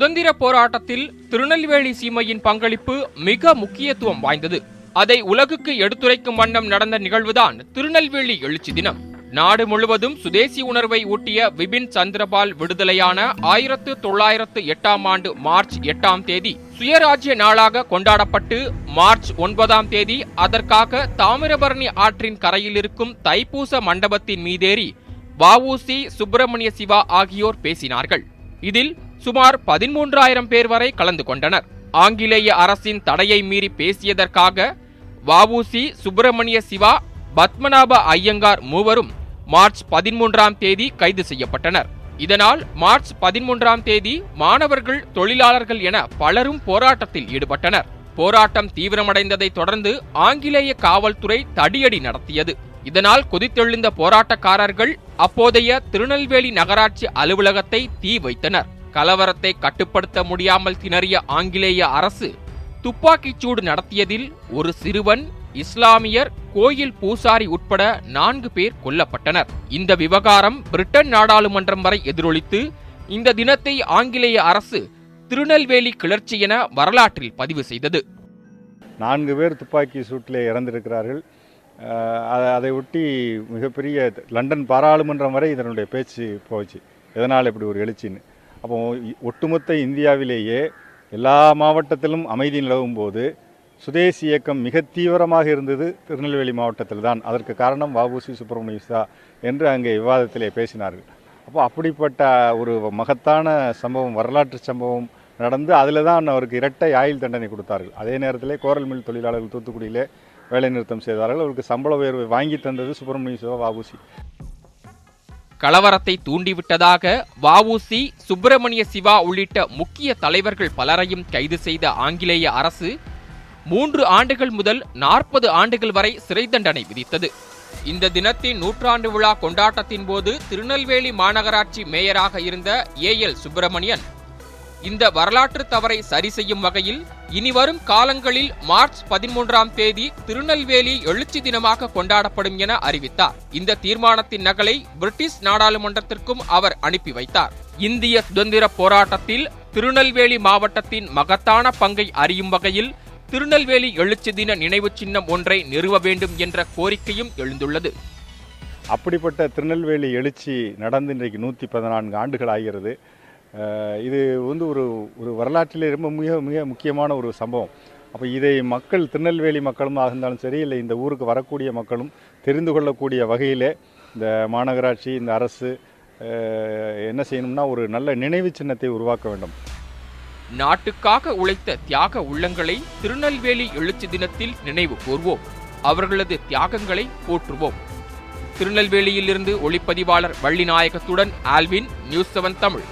சுதந்திர போராட்டத்தில் திருநெல்வேலி சீமையின் பங்களிப்பு மிக முக்கியத்துவம் வாய்ந்தது. அதை உலகுக்கு எடுத்துரைக்கும் வண்ணம் நடந்த நிகழ்வுதான் திருநெல்வேலி எழுச்சி தினம். நாடு முழுவதும் சுதேசி உணர்வை ஊட்டிய விபின் சந்திரபால் விடுதலையான ஆயிரத்து தொள்ளாயிரத்து எட்டாம் ஆண்டு மார்ச் எட்டாம் தேதி சுயராஜ்ய நாளாக கொண்டாடப்பட்டு மார்ச் ஒன்பதாம் தேதி அதற்காக தாமிரபரணி ஆற்றின் கரையில் இருக்கும் தைப்பூச மண்டபத்தின் மீதேறி வஉசி சுப்பிரமணிய சிவா ஆகியோர் பேசினார்கள். இதில் சுமார் பதிமூன்றாயிரம் பேர் வரை கலந்து கொண்டனர். ஆங்கிலேய அரசின் தடையை மீறி பேசியதற்காக வவுசி சுப்பிரமணிய சிவா பத்மநாப ஐயங்கார் மூவரும் மார்ச் பதிமூன்றாம் தேதி கைது செய்யப்பட்டனர். இதனால் மார்ச் பதிமூன்றாம் தேதி மாணவர்கள் தொழிலாளர்கள் என பலரும் போராட்டத்தில் ஈடுபட்டனர். போராட்டம் தீவிரமடைந்ததை தொடர்ந்து ஆங்கிலேய காவல்துறை தடியடி நடத்தியது. இதனால் கொதித்தெழுந்த போராட்டக்காரர்கள் அப்போதைய திருநெல்வேலி நகராட்சி அலுவலகத்தை தீ வைத்தனர். கலவரத்தை கட்டுப்படுத்த முடியாமல் திணறிய ஆங்கிலேய அரசு துப்பாக்கிச் சூடு நடத்தியதில் ஒரு சிறுவன் இஸ்லாமியர் கோயில் பூசாரி உட்பட நான்கு பேர் கொல்லப்பட்டனர். இந்த விவகாரம் பிரிட்டன் நாடாளுமன்றம் வரை எதிரொலித்து இந்த தினத்தை ஆங்கிலேய அரசு திருநெல்வேலி கிளர்ச்சி என வரலாற்றில் பதிவு செய்தது. நான்கு பேர் துப்பாக்கி சூட்டில் இறந்திருக்கிறார்கள். அதை- அதை ஒட்டி மிகப்பெரிய லண்டன் பாராளுமன்றம் வரை இதனுடைய பேச்சு போச்சு. எதனால் இப்படி ஒரு எழுச்சின்னு? அப்போ ஒட்டுமொத்த இந்தியாவிலேயே எல்லா மாவட்டத்திலும் அமைதி நிலவும் போது சுதேசி இயக்கம் மிக தீவிரமாக இருந்தது திருநெல்வேலி மாவட்டத்தில் தான் அதற்கு காரணம் வஉசி சுப்பிரமணிய என்று அங்கே விவாதத்திலே பேசினார்கள். அப்போ அப்படிப்பட்ட ஒரு மகத்தான சம்பவம் வரலாற்று சம்பவம் நடந்து அதில் தான் அவருக்கு இரட்டை ஆயுள் தண்டனை கொடுத்தார்கள். அதே நேரத்திலே கோரல் மில் தொழிலாளர்கள் தூத்துக்குடியிலே வேலைநிறுத்தம் செய்தார்கள். அவருக்கு சம்பள உயர்வை வாங்கி தந்தது சுப்பிரமணிய சிவா வஉசி கலவரத்தை தூண்டிவிட்டதாக வஉசி சுப்பிரமணிய சிவா உள்ளிட்ட முக்கிய தலைவர்கள் பலரையும் கைது செய்த ஆங்கிலேய அரசு மூன்று ஆண்டுகள் முதல் நாற்பது ஆண்டுகள் வரை சிறை தண்டனை விதித்தது. இந்த தினத்தின் நூற்றாண்டு விழா கொண்டாட்டத்தின் போது திருநெல்வேலி மாநகராட்சி மேயராக இருந்த ஏ எல் சுப்பிரமணியன் இந்த வரலாற்று தவறை சரி செய்யும் வகையில் இனிவரும் காலங்களில் மார்ச் பதிமூன்றாம் தேதி திருநெல்வேலி எழுச்சி தினமாக கொண்டாடப்படும் என அறிவித்தார். இந்த தீர்மானத்தின் நகலை பிரிட்டிஷ் நாடாளுமன்றத்திற்கும் அவர் அனுப்பி வைத்தார். இந்திய சுதந்திர போராட்டத்தில் திருநெல்வேலி மாவட்டத்தின் மகத்தான பங்கை அறியும் வகையில் திருநெல்வேலி எழுச்சி தின நினைவு சின்னம் ஒன்றை நிறுவ வேண்டும் என்ற கோரிக்கையும் எழுந்துள்ளது. அப்படிப்பட்ட திருநெல்வேலி எழுச்சி நடந்து இன்றைக்கு நூற்றி பதினான்கு ஆண்டுகள் ஆகிறது. இது வந்து ஒரு ஒரு வரலாற்றிலே ரொம்ப மிக மிக முக்கியமான ஒரு சம்பவம். அப்போ இதை மக்கள் திருநெல்வேலி மக்களும் இருந்தாலும் சரி இல்லை இந்த ஊருக்கு வரக்கூடிய மக்களும் தெரிந்து கொள்ளக்கூடிய வகையிலே இந்த மாநகராட்சி இந்த அரசு என்ன செய்யணும்னா ஒரு நல்ல நினைவு சின்னத்தை உருவாக்க வேண்டும். நாட்டுக்காக உழைத்த தியாக உள்ளங்களை திருநெல்வேலி எழுச்சி தினத்தில் நினைவு கூர்வோம். அவர்களது தியாகங்களை போற்றுவோம். திருநெல்வேலியிலிருந்து ஒளிப்பதிவாளர் வள்ளிநாயகத்துடன் ஆல்வின் நியூஸ் செவன் தமிழ்.